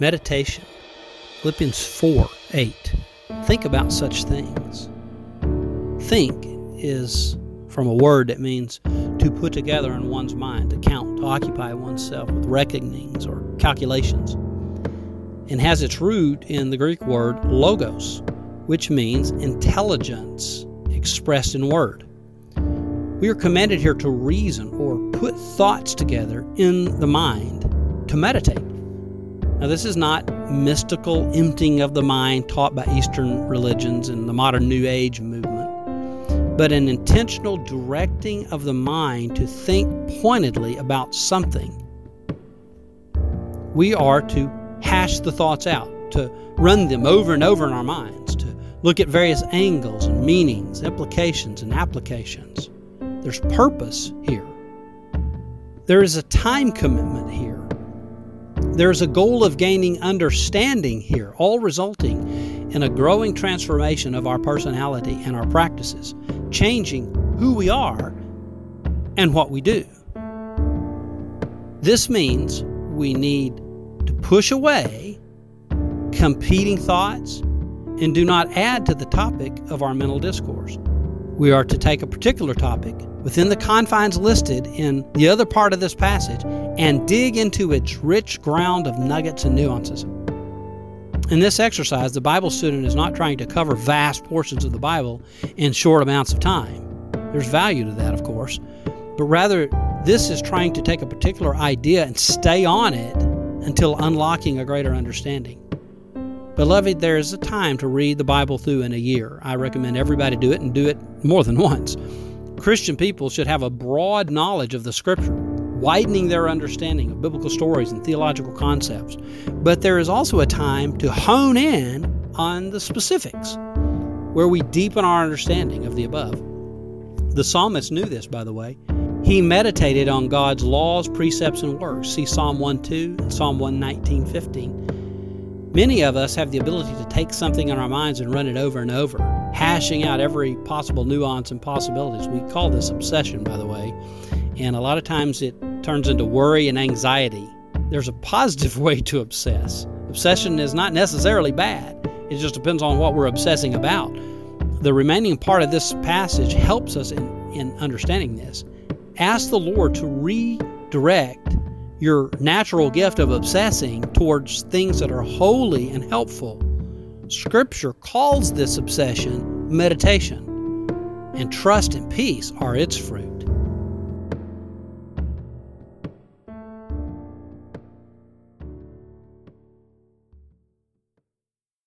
meditation. Philippians 4 8. Think about such things. Think is from a word that means to put together in one's mind, to count, to occupy oneself with reckonings or calculations, and has its root in the Greek word logos, which means intelligence expressed in word. We are commanded here to reason or put thoughts together in the mind to meditate. Now, this is not mystical emptying of the mind taught by Eastern religions and the modern New Age movement, but an intentional directing of the mind to think pointedly about something. We are to hash the thoughts out, to run them over and over in our minds, to look at various angles and meanings, implications, and applications. There's purpose here. There is a time commitment here. There's a goal of gaining understanding here, all resulting in a growing transformation of our personality and our practices, changing who we are and what we do. This means we need to push away competing thoughts and do not add to the topic of our mental discourse. We are to take a particular topic within the confines listed in the other part of this passage and dig into its rich ground of nuggets and nuances. In this exercise, the Bible student is not trying to cover vast portions of the Bible in short amounts of time. There's value to that, of course, but rather, this is trying to take a particular idea and stay on it until unlocking a greater understanding. Beloved, there is a time to read the Bible through in a year. I recommend everybody do it and do it more than once. Christian people should have a broad knowledge of the Scripture, widening their understanding of biblical stories and theological concepts. But there is also a time to hone in on the specifics, where we deepen our understanding of the above. The psalmist knew this, by the way. He meditated on God's laws, precepts, and works. See Psalm 1 2 and Psalm 119 15. Many of us have the ability to take something in our minds and run it over and over, hashing out every possible nuance and possibilities. We call this obsession, by the way, and a lot of times it turns into worry and anxiety. There's a positive way to obsess. Obsession is not necessarily bad, it just depends on what we're obsessing about. The remaining part of this passage helps us in, in understanding this. Ask the Lord to redirect your natural gift of obsessing towards things that are holy and helpful. Scripture calls this obsession meditation, and trust and peace are its fruit.